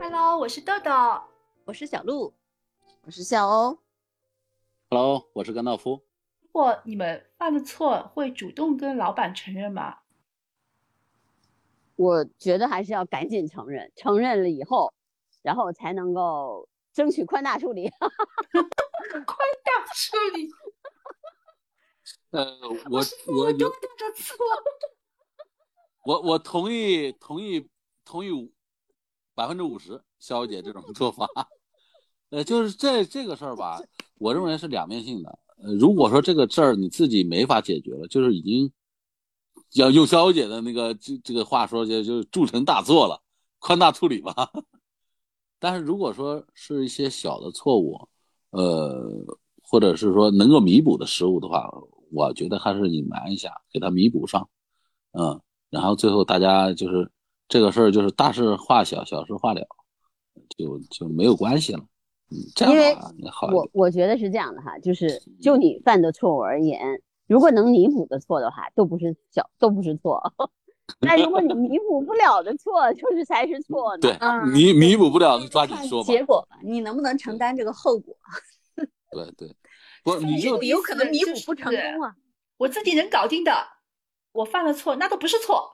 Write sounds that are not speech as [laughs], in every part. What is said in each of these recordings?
Hello，我是豆豆，我是小鹿，我是小欧。Hello，我是甘道夫。如果你们犯了错，会主动跟老板承认吗？我觉得还是要赶紧承认，承认了以后，然后才能够争取宽大处理。[laughs] 宽大处理。呃，我我有的错。我我同意同意同意百分之五十肖姐这种做法。[laughs] 呃，就是这这个事儿吧，我认为是两面性的。呃，如果说这个事儿你自己没法解决了，就是已经。要用肖姐的那个这这个话说，就就铸成大错了，宽大处理吧。[laughs] 但是如果说是一些小的错误，呃，或者是说能够弥补的失误的话，我觉得还是隐瞒一下，给他弥补上，嗯，然后最后大家就是这个事儿就是大事化小，小事化了，就就没有关系了。嗯，这样好。我我觉得是这样的哈，就是就你犯的错误而言。如果能弥补的错的话，都不是小，都不是错。[laughs] 那如果你弥补不了的错，就是才是错呢。对，弥弥补不了，你抓紧说吧。结果吧，你能不能承担这个后果？[laughs] 对对，不，你就有可能弥补不成功啊。我自己能搞定的，我犯了错，那都不是错。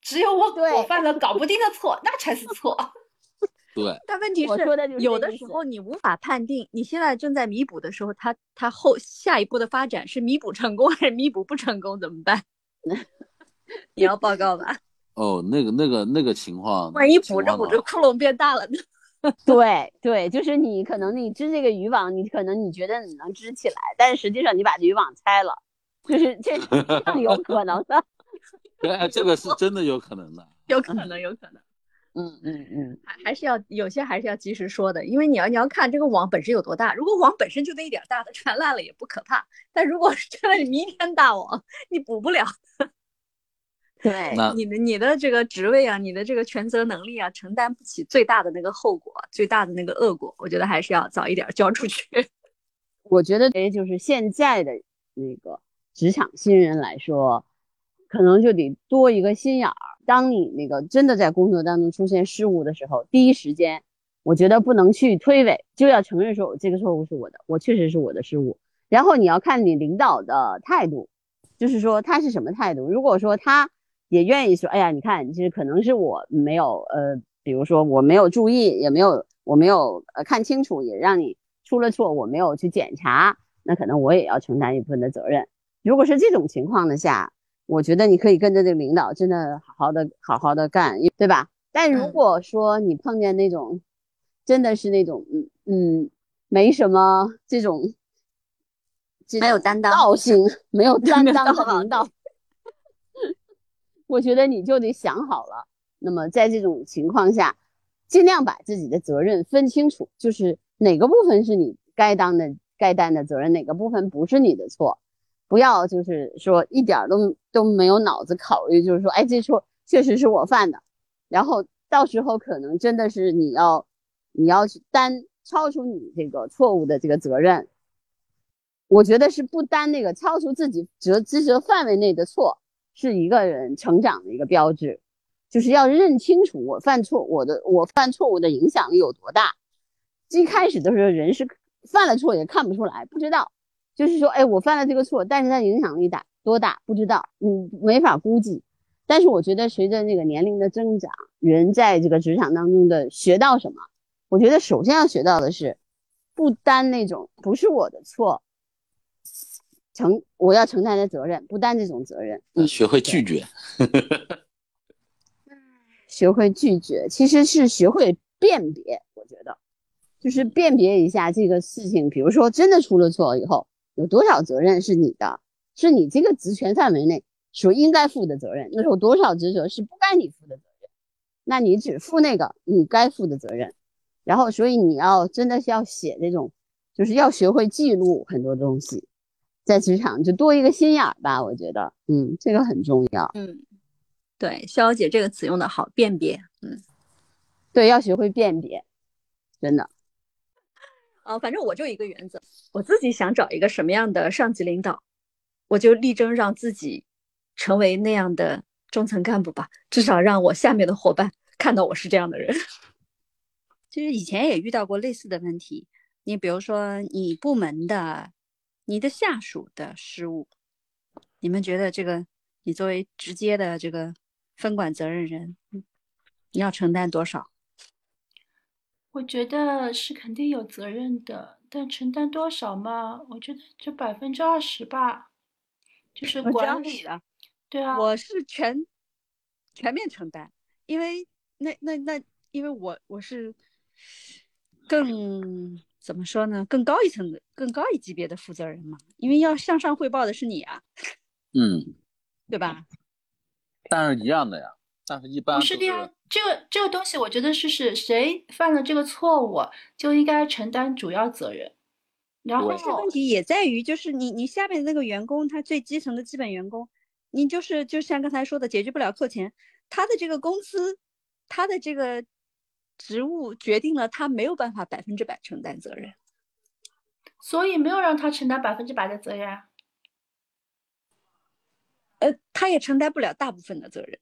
只有我我犯了搞不定的错，那才是错。[laughs] 对，但问题是，有的时候你无法判定，你现在正在弥补的时候，他他后下一步的发展是弥补成功还是弥补不成功，怎么办？[laughs] 你要报告吧？哦，那个那个那个情况，万一补着补着窟窿变大了呢？[laughs] 对对，就是你可能你织这个渔网，你可能你觉得你能织起来，但是实际上你把渔网拆了，就是这 [laughs] 更有可能的。对，这个是真的有可能的，[laughs] 有可能，有可能。嗯嗯嗯，还还是要有些还是要及时说的，因为你要你要看这个网本身有多大。如果网本身就那一点大，它传烂了也不可怕。但如果是真的弥天大网，你补不了。[laughs] 对，你的你的这个职位啊，你的这个权责能力啊，承担不起最大的那个后果，最大的那个恶果。我觉得还是要早一点交出去。我觉得，哎，就是现在的那个职场新人来说，可能就得多一个心眼儿。当你那个真的在工作当中出现失误的时候，第一时间，我觉得不能去推诿，就要承认说这个错误是我的，我确实是我的失误。然后你要看你领导的态度，就是说他是什么态度。如果说他也愿意说，哎呀，你看，其实可能是我没有，呃，比如说我没有注意，也没有我没有呃看清楚，也让你出了错，我没有去检查，那可能我也要承担一部分的责任。如果是这种情况的下。我觉得你可以跟着这个领导，真的好好的、好好的干，对吧？但如果说你碰见那种，真的是那种，嗯嗯，没什么这种，[laughs] 没有担当、道性没有担当的领导，我觉得你就得想好了。那么在这种情况下，尽量把自己的责任分清楚，就是哪个部分是你该当的、该担的责任，哪个部分不是你的错。不要就是说一点都都没有脑子考虑，就是说，哎，这错确实是我犯的，然后到时候可能真的是你要你要去担超出你这个错误的这个责任。我觉得是不担那个超出自己责职责范围内的错，是一个人成长的一个标志，就是要认清楚我犯错，我的我犯错误的影响力有多大。一开始的时候，人是犯了错也看不出来，不知道。就是说，哎，我犯了这个错，但是它影响力大多大不知道，嗯，没法估计。但是我觉得随着那个年龄的增长，人在这个职场当中的学到什么？我觉得首先要学到的是，不担那种不是我的错，承我要承担的责任，不担这种责任。嗯，学会拒绝。[laughs] 学会拒绝，其实是学会辨别。我觉得，就是辨别一下这个事情，比如说真的出了错以后。有多少责任是你的？是你这个职权范围内所应该负的责任。那有多少职责是不该你负的责任？那你只负那个你该负的责任。然后，所以你要真的是要写这种，就是要学会记录很多东西，在职场就多一个心眼儿吧。我觉得，嗯，这个很重要。嗯，对，肖姐这个词用的好，辨别。嗯，对，要学会辨别，真的。啊，反正我就一个原则，我自己想找一个什么样的上级领导，我就力争让自己成为那样的中层干部吧，至少让我下面的伙伴看到我是这样的人。[laughs] 其实以前也遇到过类似的问题，你比如说你部门的、你的下属的失误，你们觉得这个你作为直接的这个分管责任人，你要承担多少？我觉得是肯定有责任的，但承担多少嘛？我觉得就百分之二十吧，就是管理的。对啊，我是全全面承担，因为那那那，因为我我是更怎么说呢？更高一层的、更高一级别的负责人嘛，因为要向上汇报的是你啊，嗯，对吧？但是一样的呀。但是一般不是的呀，这个这个东西，我觉得是是谁犯了这个错误，就应该承担主要责任。然后问题也在于，就是你你下面的那个员工，他最基层的基本员工，你就是就像刚才说的，解决不了扣钱，他的这个工资，他的这个职务决定了他没有办法百分之百承担责任，所以没有让他承担百分之百的责任。呃，他也承担不了大部分的责任。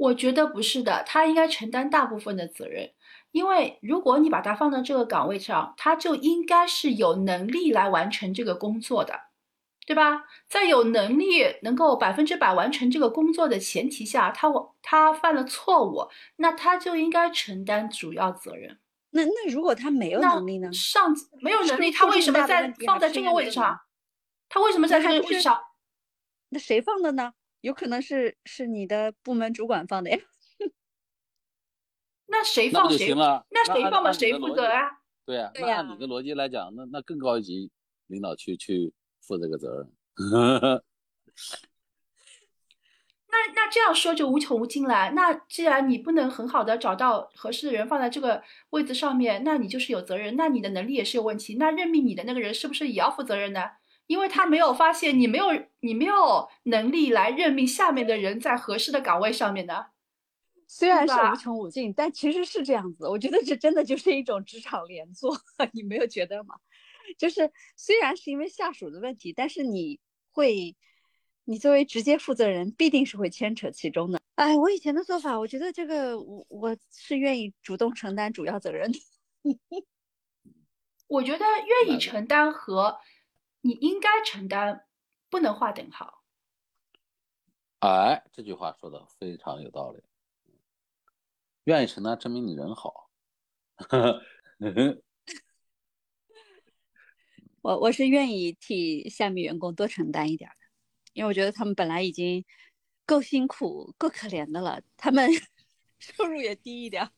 我觉得不是的，他应该承担大部分的责任，因为如果你把他放到这个岗位上，他就应该是有能力来完成这个工作的，对吧？在有能力能够百分之百完成这个工作的前提下，他我他犯了错误，那他就应该承担主要责任。那那如果他没有能力呢？上没有能力，他为什么在放在这个位置上？他为什么在这个位置上？那谁放的呢？有可能是是你的部门主管放的呀，[laughs] 那谁放谁？那谁放嘛谁负责啊？对呀，那按你的逻辑来讲，那那更高一级领导去去负这个责任。[laughs] [laughs] 那那这样说就无穷无尽了。那既然你不能很好的找到合适的人放在这个位置上面，那你就是有责任。那你的能力也是有问题。那任命你的那个人是不是也要负责任呢？因为他没有发现你没有你没有能力来任命下面的人在合适的岗位上面的，虽然是无穷无尽，但其实是这样子。我觉得这真的就是一种职场连坐，[laughs] 你没有觉得吗？就是虽然是因为下属的问题，但是你会，你作为直接负责人，必定是会牵扯其中的。哎，我以前的做法，我觉得这个我我是愿意主动承担主要责任的。[laughs] 我觉得愿意承担和。你应该承担，不能划等号。哎，这句话说的非常有道理。愿意承担，证明你人好。[laughs] 我我是愿意替下面员工多承担一点的，因为我觉得他们本来已经够辛苦、够可怜的了，他们 [laughs] 收入也低一点。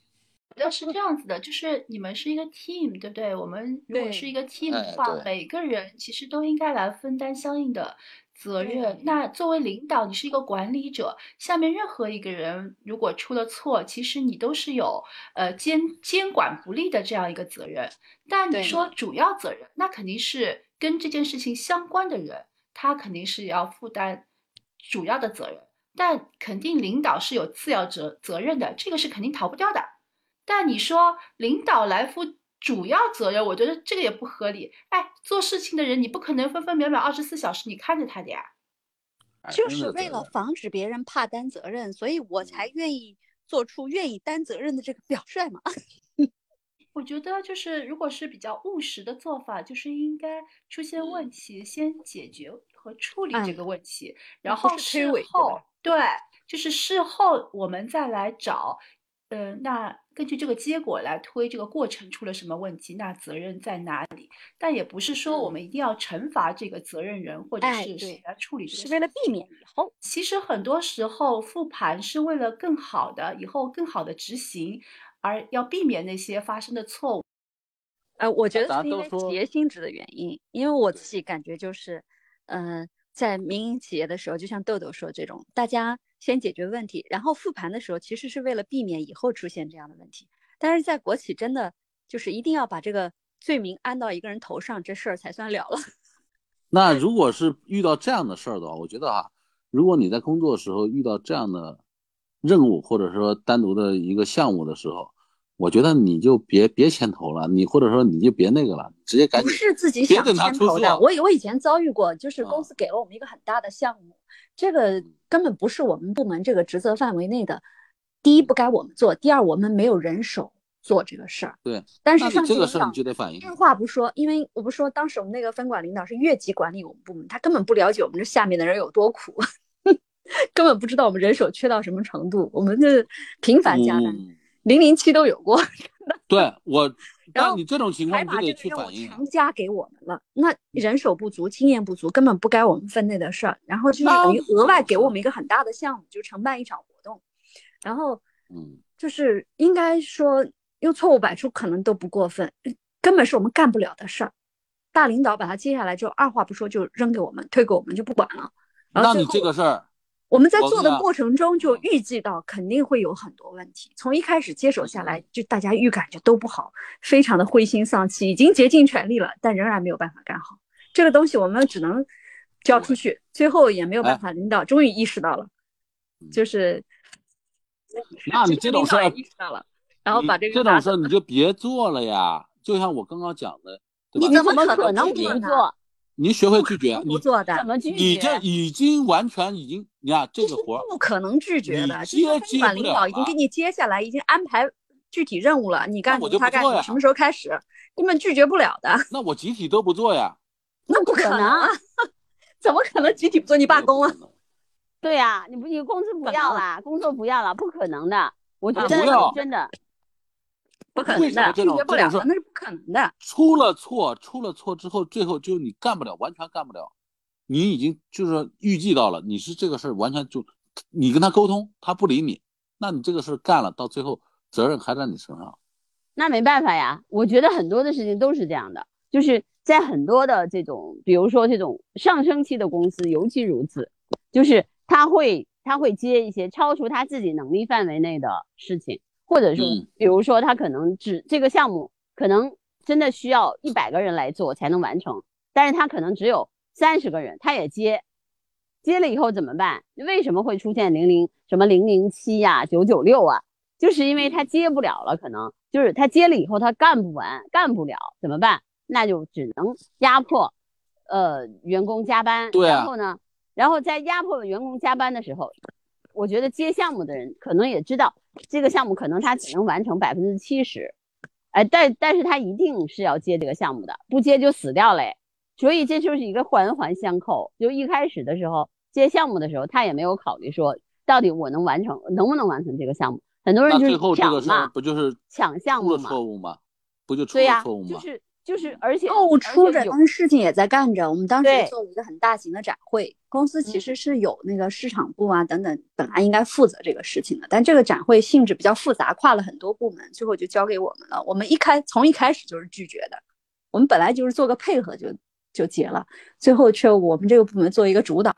要是这样子的，就是你们是一个 team，对不对？我们如果是一个 team 的话，每个人其实都应该来分担相应的责任。那作为领导，你是一个管理者，下面任何一个人如果出了错，其实你都是有呃监监管不力的这样一个责任。但你说主要责任，那肯定是跟这件事情相关的人，他肯定是要负担主要的责任。但肯定领导是有次要责责任的，这个是肯定逃不掉的。但你说领导来负主要责任，我觉得这个也不合理。哎，做事情的人你不可能分分秒秒二十四小时你看着他的呀。就是为了防止别人怕担责任，所以我才愿意做出愿意担责任的这个表率嘛。[laughs] 我觉得就是如果是比较务实的做法，就是应该出现问题先解决和处理这个问题，然后事后对，就是事后我们再来找。呃，那根据这个结果来推这个过程出了什么问题，那责任在哪里？但也不是说我们一定要惩罚这个责任人，或者是谁来处理，是为了避免以后。其实很多时候复盘是为了更好的以后更好的执行，而要避免那些发生的错误。呃，我觉得是因为企业性质的原因，因为我自己感觉就是，嗯，在民营企业的时候，就像豆豆说这种，大家。先解决问题，然后复盘的时候，其实是为了避免以后出现这样的问题。但是在国企，真的就是一定要把这个罪名安到一个人头上，这事儿才算了了。[laughs] 那如果是遇到这样的事儿的话，我觉得啊，如果你在工作的时候遇到这样的任务，或者说单独的一个项目的时候，我觉得你就别别牵头了，你或者说你就别那个了，直接赶紧。不是自己想牵头的，我我以前遭遇过，就是公司给了我们一个很大的项目。这个根本不是我们部门这个职责范围内的。第一，不该我们做；第二，我们没有人手做这个事儿。对，但是上这个事你就得反映。二话不说，因为我不说，当时我们那个分管领导是越级管理我们部门，他根本不了解我们这下面的人有多苦，[laughs] 根本不知道我们人手缺到什么程度。我们这频繁加班，零零七都有过。对我。然后你这种情况还把这个任务强加给我们了，那人手不足、经验不足，根本不该我们分内的事儿。然后就是等于额外给我们一个很大的项目，就承办一场活动。然后，嗯，就是应该说用错误百出可能都不过分，根本是我们干不了的事儿。大领导把他接下来之后，二话不说就扔给我们，推给我们就不管了。那你这个事儿。我们在做的过程中就预计到肯定会有很多问题，从一开始接手下来就大家预感就都不好，非常的灰心丧气，已经竭尽全力了，但仍然没有办法干好。这个东西，我们只能交出去，最后也没有办法，领导终于意识到了，就是，[laughs] 那你这种事儿意识到了，然后把这个这种事儿你就别做了呀，就像我刚刚讲的，你怎么可能不做？你学会拒绝，你做的，你这已经完全已经，你看这个活不可能拒绝的。接接管领导已经给你接下来，已经安排具体任务了，你干他干什么时候开始，根本拒绝不了的。那我集体都不做呀？[laughs] 那不可能，怎么可能集体不做？你罢工啊？对呀，你不你工资不要了，工作不要了，不可能的。我觉得真的。不可能的，拒绝不了，那是不可能的。出了错，出了错之后，最后就你干不了，完全干不了。你已经就是预计到了，你是这个事儿完全就，你跟他沟通，他不理你，那你这个事儿干了，到最后责任还在你身上。那没办法呀，我觉得很多的事情都是这样的，就是在很多的这种，比如说这种上升期的公司尤其如此，就是他会他会接一些超出他自己能力范围内的事情。或者说，比如说他可能只这个项目可能真的需要一百个人来做才能完成，但是他可能只有三十个人，他也接，接了以后怎么办？为什么会出现零零什么零零七呀、九九六啊？就是因为他接不了了，可能就是他接了以后他干不完，干不了怎么办？那就只能压迫，呃，员工加班。对然后呢，然后在压迫员工加班的时候。我觉得接项目的人可能也知道这个项目可能他只能完成百分之七十，哎，但但是他一定是要接这个项目的，不接就死掉嘞。所以这就是一个环环相扣。就一开始的时候接项目的时候，他也没有考虑说到底我能完成能不能完成这个项目。很多人就是抢嘛，不就是抢项目嘛？错误吗？不就出了错误吗？就是。就是，而且错误出着，但是事情也在干着。我们当时做了一个很大型的展会，公司其实是有那个市场部啊等等，本来应该负责这个事情的，但这个展会性质比较复杂，跨了很多部门，最后就交给我们了。我们一开从一开始就是拒绝的，我们本来就是做个配合就就结了，最后却我们这个部门做一个主导，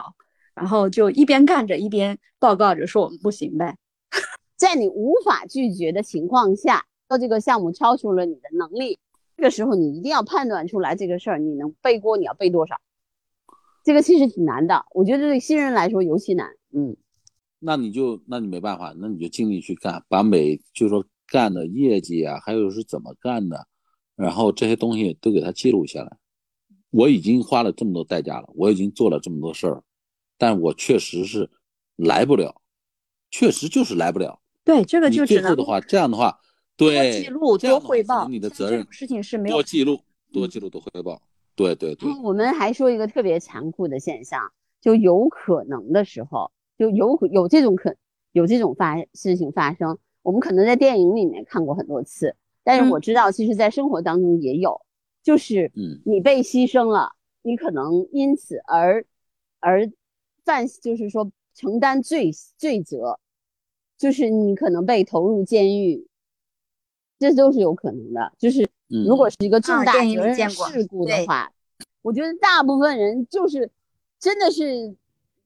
然后就一边干着一边报告着说我们不行呗。[laughs] 在你无法拒绝的情况下，做这个项目超出了你的能力。这个时候你一定要判断出来这个事儿，你能背锅，你要背多少？这个其实挺难的，我觉得对新人来说尤其难。嗯，那你就那你没办法，那你就尽力去干，把每就是说干的业绩啊，还有是怎么干的，然后这些东西都给他记录下来。我已经花了这么多代价了，我已经做了这么多事儿，但我确实是来不了，确实就是来不了。对，这个就最后的话，这样的话。多记录，多汇报，你的责任事情是没有多记录，多记录，多汇报。对对对。我们还说一个特别残酷的现象，就有可能的时候，就有有这种可有这种发事情发生。我们可能在电影里面看过很多次，但是我知道，其实在生活当中也有，就是你被牺牲了，你可能因此而而犯，就是说承担罪罪责，就是你可能被投入监狱。这都是有可能的，就是如果是一个重大责任事故的话，我觉得大部分人就是真的是，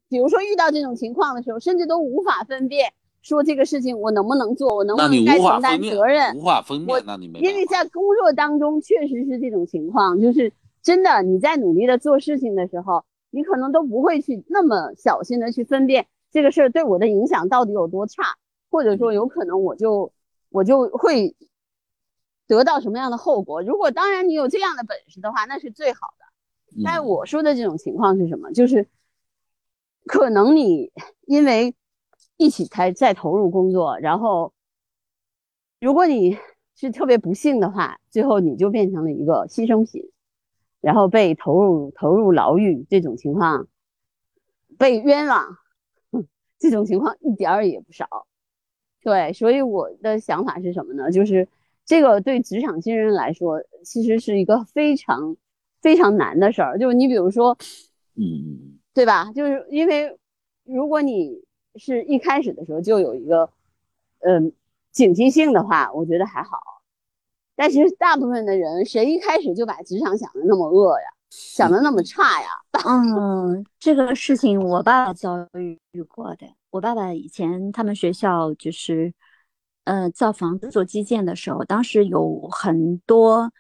比如说遇到这种情况的时候，甚至都无法分辨，说这个事情我能不能做，我能不能该承担责任，无法分辨，那你没，因为在工作当中确实是这种情况，就是真的你在努力的做事情的时候，你可能都不会去那么小心的去分辨这个事儿对我的影响到底有多差，或者说有可能我就我就会。得到什么样的后果？如果当然你有这样的本事的话，那是最好的。但我说的这种情况是什么？就是可能你因为一起才再投入工作，然后如果你是特别不幸的话，最后你就变成了一个牺牲品，然后被投入投入牢狱这种情况，被冤枉，这种情况一点儿也不少。对，所以我的想法是什么呢？就是这个对职场新人来说，其实是一个非常非常难的事儿。就你比如说，嗯，对吧？就是因为如果你是一开始的时候就有一个嗯警惕性的话，我觉得还好。但是大部分的人，谁一开始就把职场想的那么恶呀，想的那么差呀？[laughs] 嗯，这个事情我爸爸遭遇过的。我爸爸以前他们学校就是，呃，造房子做基建的时候，当时有很多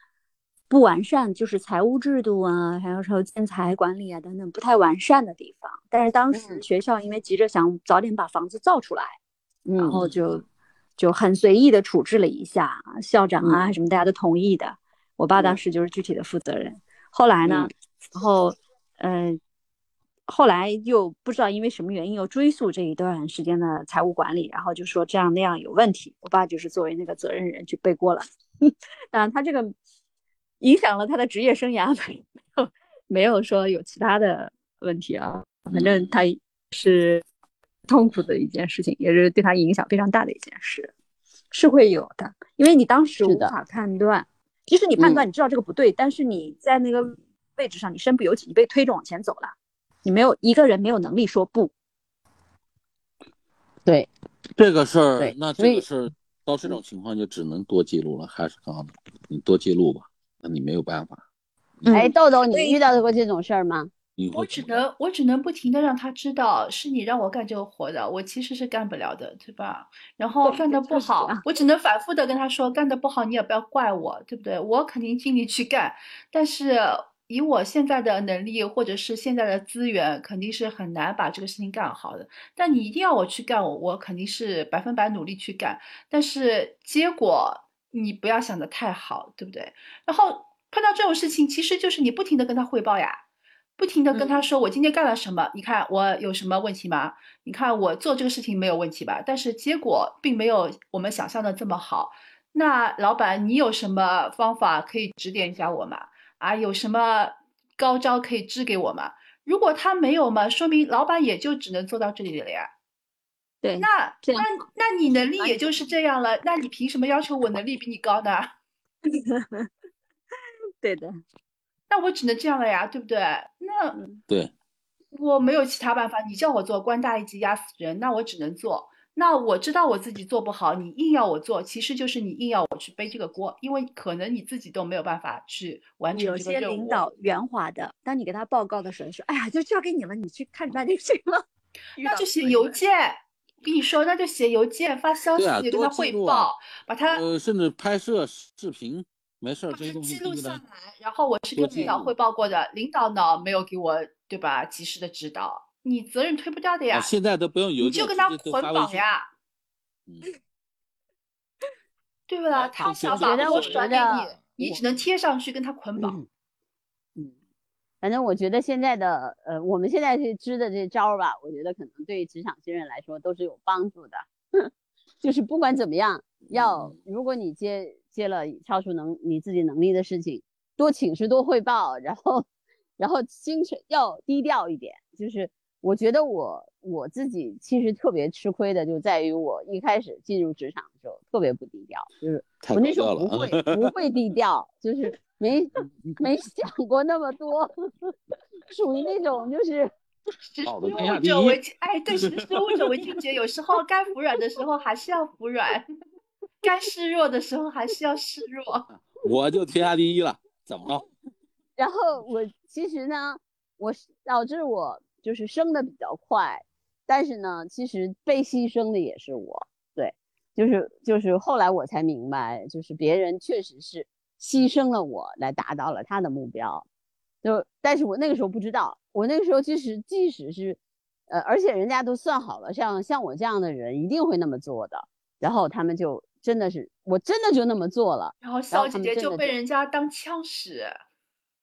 不完善，就是财务制度啊，还有说建材管理啊等等不太完善的地方。但是当时学校因为急着想早点把房子造出来，然后就就很随意的处置了一下，校长啊什么大家都同意的。我爸当时就是具体的负责人。后来呢，然后嗯。后来又不知道因为什么原因又追溯这一段时间的财务管理，然后就说这样那样有问题。我爸就是作为那个责任人去背锅了。当然，他这个影响了他的职业生涯，没有没有说有其他的问题啊。反正他是痛苦的一件事情，也是对他影响非常大的一件事，是会有的。因为你当时无法判断，即使你判断你知道这个不对，但是你在那个位置上，你身不由己，你被推着往前走了。你没有一个人没有能力说不，对这个事儿，那这个事儿到这种情况就只能多记录了，还是刚刚你多记录吧，那你没有办法。哎，豆豆，你遇到过这种事儿吗？我只能我只能不停的让他知道是你让我干这个活的，我其实是干不了的，对吧？然后干的不好，我只能反复的跟他说，干的不好你也不要怪我，对不对？我肯定尽力去干，但是。以我现在的能力或者是现在的资源，肯定是很难把这个事情干好的。但你一定要我去干，我我肯定是百分百努力去干。但是结果你不要想的太好，对不对？然后碰到这种事情，其实就是你不停的跟他汇报呀，不停的跟他说我今天干了什么，你看我有什么问题吗？你看我做这个事情没有问题吧？但是结果并没有我们想象的这么好。那老板，你有什么方法可以指点一下我吗？啊，有什么高招可以支给我吗？如果他没有嘛，说明老板也就只能做到这里了呀。对，那那那你能力也就是这样了，那你凭什么要求我能力比你高呢？[laughs] 对的，那我只能这样了呀，对不对？那对，我没有其他办法，你叫我做官大一级压死人，那我只能做。那我知道我自己做不好，你硬要我做，其实就是你硬要我去背这个锅，因为可能你自己都没有办法去完成这个任务。有些领导圆滑的，当你给他报告的时候说：“哎呀，就交给你了，你去看办就行了。”那就写邮件，跟你说，那就写邮件发消息跟他汇报，把他呃，甚至拍摄视频，没事这些东西记录下来。然后我是跟领导汇报过的，领导呢没有给我对吧及时的指导。你责任推不掉的呀，现在都不用邮件，你就跟他捆绑呀，嗯，对不啦？他想把活甩给你，你只能贴上去跟他捆绑。嗯，反正我觉得现在的呃，我们现在去支的这招吧，我觉得可能对职场新人来说都是有帮助的。[laughs] 就是不管怎么样，要如果你接接了超出能你自己能力的事情，多请示多汇报，然后然后精神要低调一点，就是。我觉得我我自己其实特别吃亏的，就在于我一开始进入职场的时候特别不低调，就是我那时候不会不会低调，就是没 [laughs] 没想过那么多，[laughs] 属于那种就是识时务者为 [laughs] 哎，对，识时务者为俊杰，有时候该服软的时候还是要服软，该示弱的时候还是要示弱。我就天下第一了，怎么了？然后我其实呢，我导致我。就是升的比较快，但是呢，其实被牺牲的也是我。对，就是就是后来我才明白，就是别人确实是牺牲了我来达到了他的目标。就但是我那个时候不知道，我那个时候其实即使是，呃，而且人家都算好了，像像我这样的人一定会那么做的，然后他们就真的是，我真的就那么做了。然后小姐姐就被人家当枪使。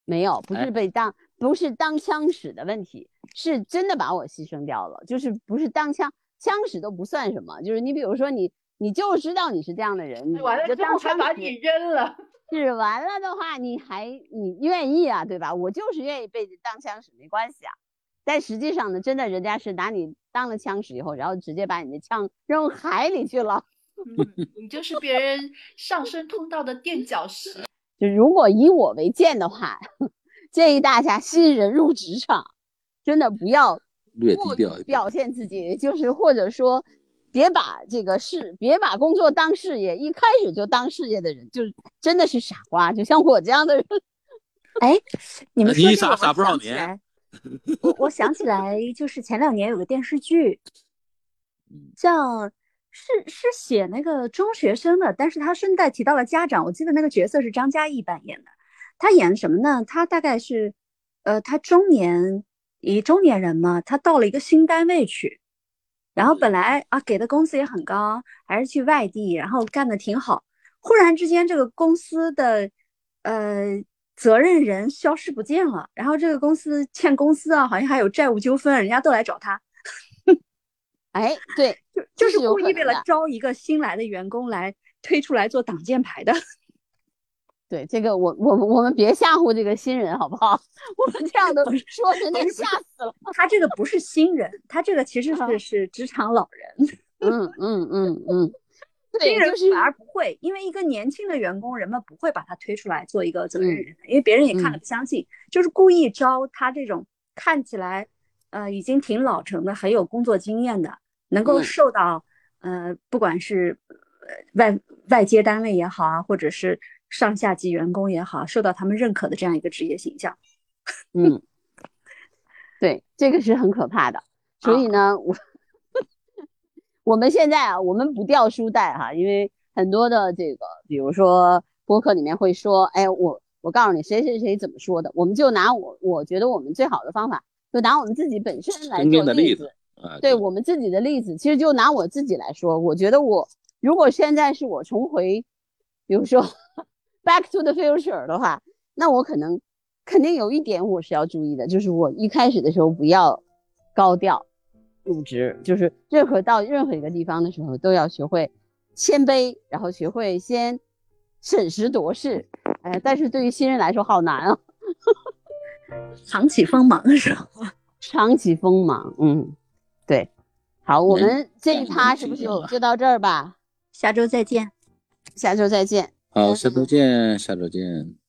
没有，不是被当不是当枪使的问题，是真的把我牺牲掉了。就是不是当枪枪使都不算什么，就是你比如说你你就知道你是这样的人，完了之后还把你扔了。[laughs] 是完了的话，你还你愿意啊，对吧？我就是愿意被当枪使，没关系啊。但实际上呢，真的人家是拿你当了枪使以后，然后直接把你的枪扔海里去了。[laughs] 你就是别人上升通道的垫脚石。[laughs] 就如果以我为鉴的话，建议大家新人入职场，真的不要略低调表现自己，就是或者说。别把这个事，别把工作当事业，一开始就当事业的人，就真的是傻瓜。就像我这样的人，[laughs] 哎，你们说这个，我想起来，我我想起来，就是前两年有个电视剧，叫是是写那个中学生的，但是他顺带提到了家长。我记得那个角色是张嘉译扮演的，他演什么呢？他大概是，呃，他中年一中年人嘛，他到了一个新单位去。然后本来啊给的工资也很高，还是去外地，然后干的挺好。忽然之间，这个公司的呃责任人消失不见了，然后这个公司欠公司啊，好像还有债务纠纷，人家都来找他。[laughs] 哎，对，就就是故意为了招一个新来的员工来推出来做挡箭牌的。对这个，我我我们别吓唬这个新人，好不好？我们这样的说，人家吓死了。他这个不是新人，他这个其实是是职场老人。嗯嗯嗯嗯，新人反而不会，因为一个年轻的员工，人们不会把他推出来做一个责任人，因为别人也看了不相信，就是故意招他这种看起来呃已经挺老成的、很有工作经验的，能够受到呃不管是外外接单位也好啊，或者是。上下级员工也好，受到他们认可的这样一个职业形象，[laughs] 嗯，对，这个是很可怕的。所以呢，我我们现在啊，我们不掉书袋哈，因为很多的这个，比如说播客里面会说，哎，我我告诉你谁谁谁怎么说的，我们就拿我我觉得我们最好的方法，就拿我们自己本身来做例子，对我们自己的例子，其实就拿我自己来说，我觉得我如果现在是我重回，比如说。Back to the future 的话，那我可能肯定有一点我是要注意的，就是我一开始的时候不要高调入职，就是任何到任何一个地方的时候都要学会谦卑，然后学会先审时度势。哎，但是对于新人来说好难啊，藏起锋芒是吧？藏起锋芒，嗯，对。好，我们这一趴是不是就到这儿吧？下周再见，下周再见。好，下周见，下周见。